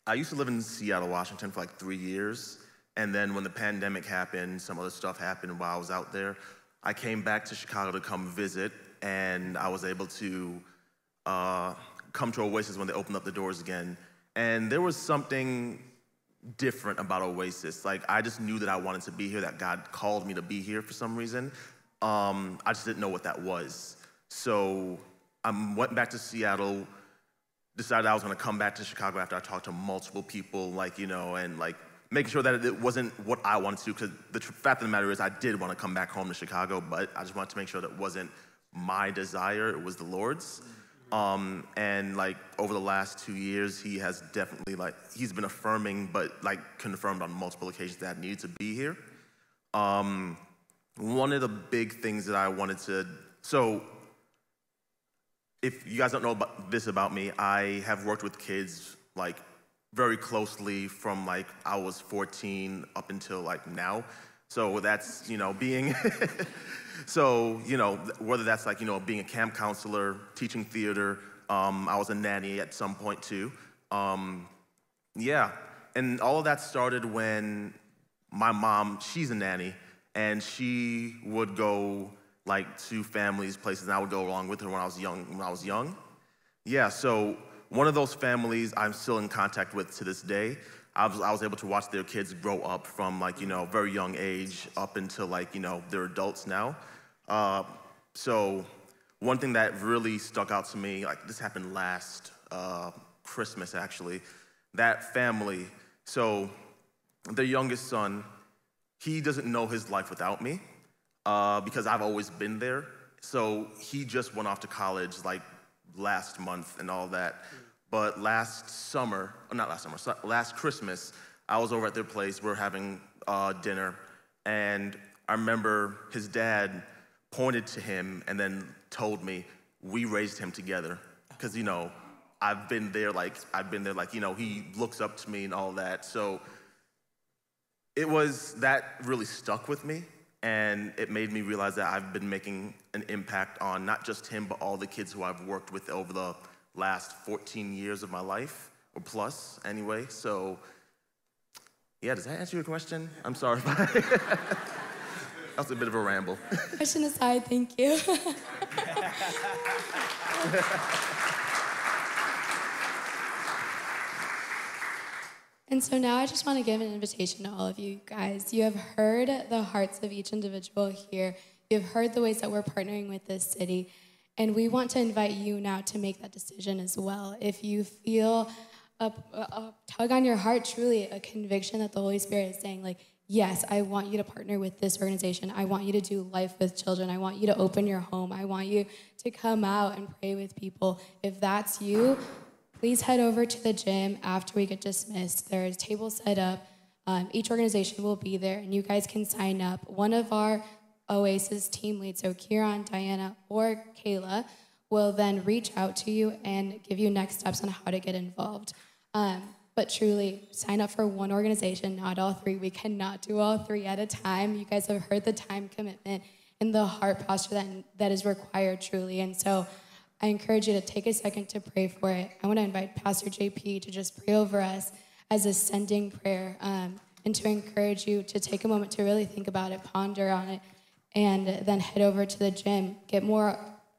I used to live in Seattle, Washington for like three years. And then when the pandemic happened, some other stuff happened while I was out there. I came back to Chicago to come visit, and I was able to uh, come to Oasis when they opened up the doors again. And there was something different about Oasis. Like, I just knew that I wanted to be here, that God called me to be here for some reason. Um, I just didn't know what that was. So I went back to Seattle, decided I was gonna come back to Chicago after I talked to multiple people, like, you know, and like making sure that it wasn't what I wanted to, because the fact of the matter is I did wanna come back home to Chicago, but I just wanted to make sure that it wasn't my desire, it was the Lord's. Um, and like over the last two years, he has definitely like, he's been affirming, but like confirmed on multiple occasions that I needed to be here. Um, one of the big things that I wanted to, so if you guys don't know about this about me, I have worked with kids like very closely from like I was 14 up until like now. So that's, you know, being, so, you know, whether that's like, you know, being a camp counselor, teaching theater, um, I was a nanny at some point too. Um, yeah, and all of that started when my mom, she's a nanny, and she would go like to families, places, and I would go along with her when I was young. When I was young, yeah. So one of those families I'm still in contact with to this day. I was, I was able to watch their kids grow up from like you know very young age up until like you know they're adults now. Uh, so one thing that really stuck out to me, like this happened last uh, Christmas actually, that family. So their youngest son, he doesn't know his life without me uh, because I've always been there. So he just went off to college like last month and all that. But last summer, not last summer, last Christmas, I was over at their place. We are having uh, dinner, and I remember his dad pointed to him and then told me, "We raised him together," because you know, I've been there. Like I've been there. Like you know, he looks up to me and all that. So it was that really stuck with me and it made me realize that I've been making an impact on not just him, but all the kids who I've worked with over the last 14 years of my life, or plus, anyway. So, yeah, does that answer your question? I'm sorry. that was a bit of a ramble. Question aside, thank you. And so now I just want to give an invitation to all of you guys. You have heard the hearts of each individual here. You've heard the ways that we're partnering with this city. And we want to invite you now to make that decision as well. If you feel a, a, tug on your heart, truly a conviction that the Holy Spirit is saying, like, yes, I want you to partner with this organization. I want you to do life with children. I want you to open your home. I want you to come out and pray with people. If that's you, please head over to the gym after we get dismissed. There's tables set up. Um, each organization will be there, and you guys can sign up. One of our Oasis team leads, so Kieran, Diana, or Kayla, will then reach out to you and give you next steps on how to get involved. Um, but truly, sign up for one organization, not all three. We cannot do all three at a time. You guys have heard the time commitment and the heart posture that, that is required truly. And so I encourage you to take a second to pray for it. I want to invite Pastor JP to just pray over us as a sending prayer um, and to encourage you to take a moment to really think about it, ponder on it, and then head over to the gym. Get more,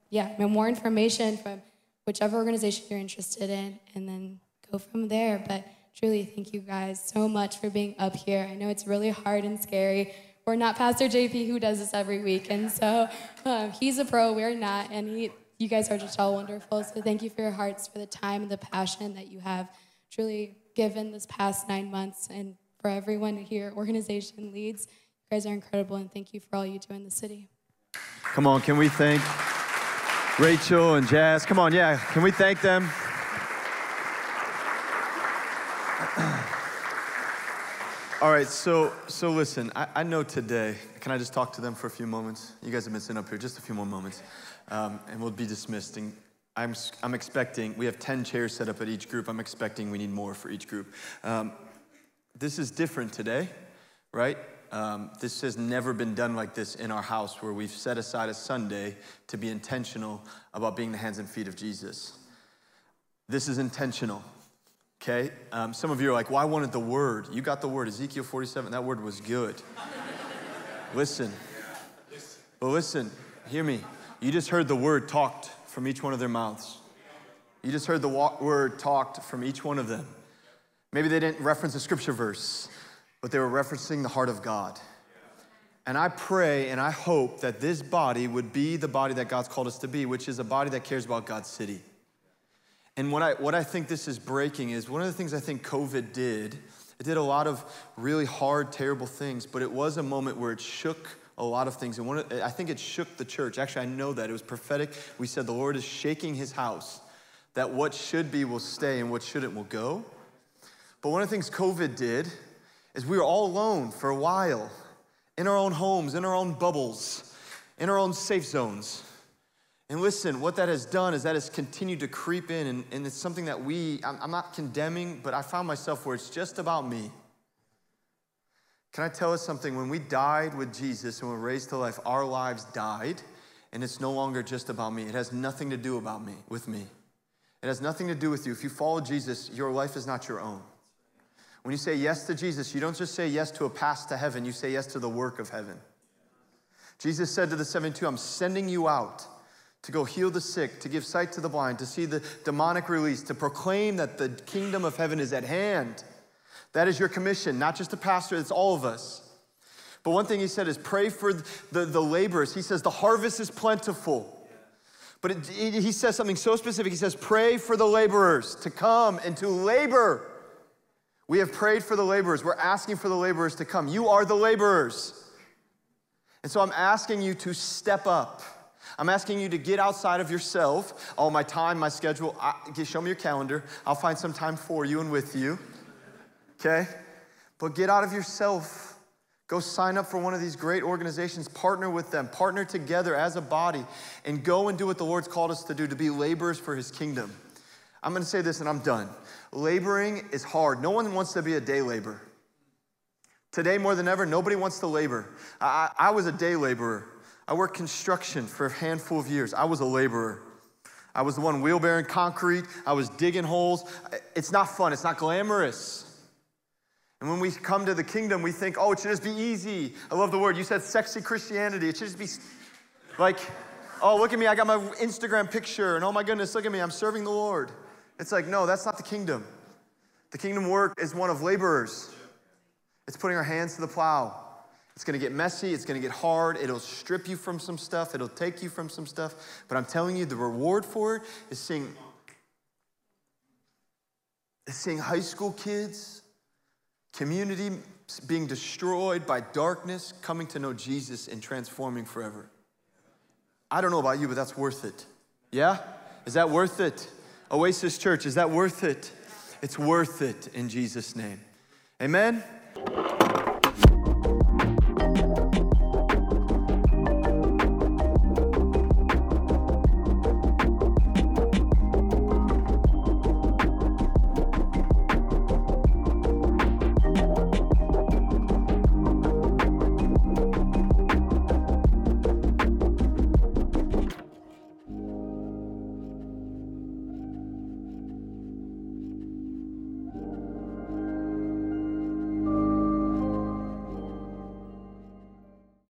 yeah, more information from whichever organization you're interested in, and then go from there. But truly, thank you guys so much for being up here. I know it's really hard and scary. We're not Pastor JP who does this every week, and so um, he's a pro, we're not, and he you guys are just all wonderful. So thank you for your hearts, for the time and the passion that you have truly given this past nine months. And for everyone here, organization leads, guys are incredible. And thank you for all you do in the city. Come on, can we thank Rachel and Jazz? Come on, yeah, can we thank them? All right, so so listen, I, I know today, can I just talk to them for a few moments? You guys have been sitting up here just a few more moments um, and we'll be dismissed. And I'm, I'm expecting, we have 10 chairs set up at each group. I'm expecting we need more for each group. Um, this is different today, right? Um, this has never been done like this in our house where we've set aside a Sunday to be intentional about being the hands and feet of Jesus. This is intentional, okay? Um, some of you are like, well, I wanted the word. You got the word. Ezekiel 47, that word was good. listen. But listen, hear me. You just heard the word talked from each one of their mouths. You just heard the word talked from each one of them. Maybe they didn't reference a scripture verse, but they were referencing the heart of God. And I pray and I hope that this body would be the body that God's called us to be, which is a body that cares about God's city. And what I, what I think this is breaking is one of the things I think COVID did, it did a lot of really hard, terrible things, but it was a moment where it shook a lot of things. And one, I think it shook the church. Actually, I know that. It was prophetic. We said the Lord is shaking his house, that what should be will stay and what shouldn't will go. But one of the things COVID did is we were all alone for a while in our own homes, in our own bubbles, in our own safe zones. And listen, what that has done is that has continued to creep in, and, and it's something that we, I'm, I'm not condemning, but I found myself where it's just about me. Can I tell us something? When we died with Jesus and were raised to life, our lives died, and it's no longer just about me. It has nothing to do about me with me. It has nothing to do with you. If you follow Jesus, your life is not your own. When you say yes to Jesus, you don't just say yes to a pass to heaven, you say yes to the work of heaven. Jesus said to the 72, I'm sending you out to go heal the sick, to give sight to the blind, to see the demonic release, to proclaim that the kingdom of heaven is at hand. That is your commission, not just a pastor, it's all of us. But one thing he said is pray for the, the laborers. He says the harvest is plentiful. But it, he says something so specific. He says, pray for the laborers to come and to labor. We have prayed for the laborers. We're asking for the laborers to come. You are the laborers. And so I'm asking you to step up. I'm asking you to get outside of yourself. All oh, my time, my schedule. I, show me your calendar. I'll find some time for you and with you okay? But get out of yourself. Go sign up for one of these great organizations, partner with them, partner together as a body, and go and do what the Lord's called us to do to be laborers for his kingdom. I'm gonna say this and I'm done. Laboring is hard. No one wants to be a day laborer. Today, more than ever, nobody wants to labor. I, I was a day laborer. I worked construction for a handful of years. I was a laborer. I was the one wheelbarrowing concrete. I was digging holes. It's not fun, it's not glamorous. And when we come to the kingdom, we think, oh, it should just be easy. I love the word. You said sexy Christianity. It should just be like, oh, look at me. I got my Instagram picture. And oh my goodness, look at me. I'm serving the Lord. It's like, no, that's not the kingdom. The kingdom work is one of laborers. It's putting our hands to the plow. It's gonna get messy, it's gonna get hard, it'll strip you from some stuff, it'll take you from some stuff. But I'm telling you, the reward for it is seeing, is seeing high school kids, community being destroyed by darkness, coming to know Jesus and transforming forever. I don't know about you, but that's worth it. Yeah? Is that worth it? Oasis Church, is that worth it? It's worth it in Jesus' name. Amen?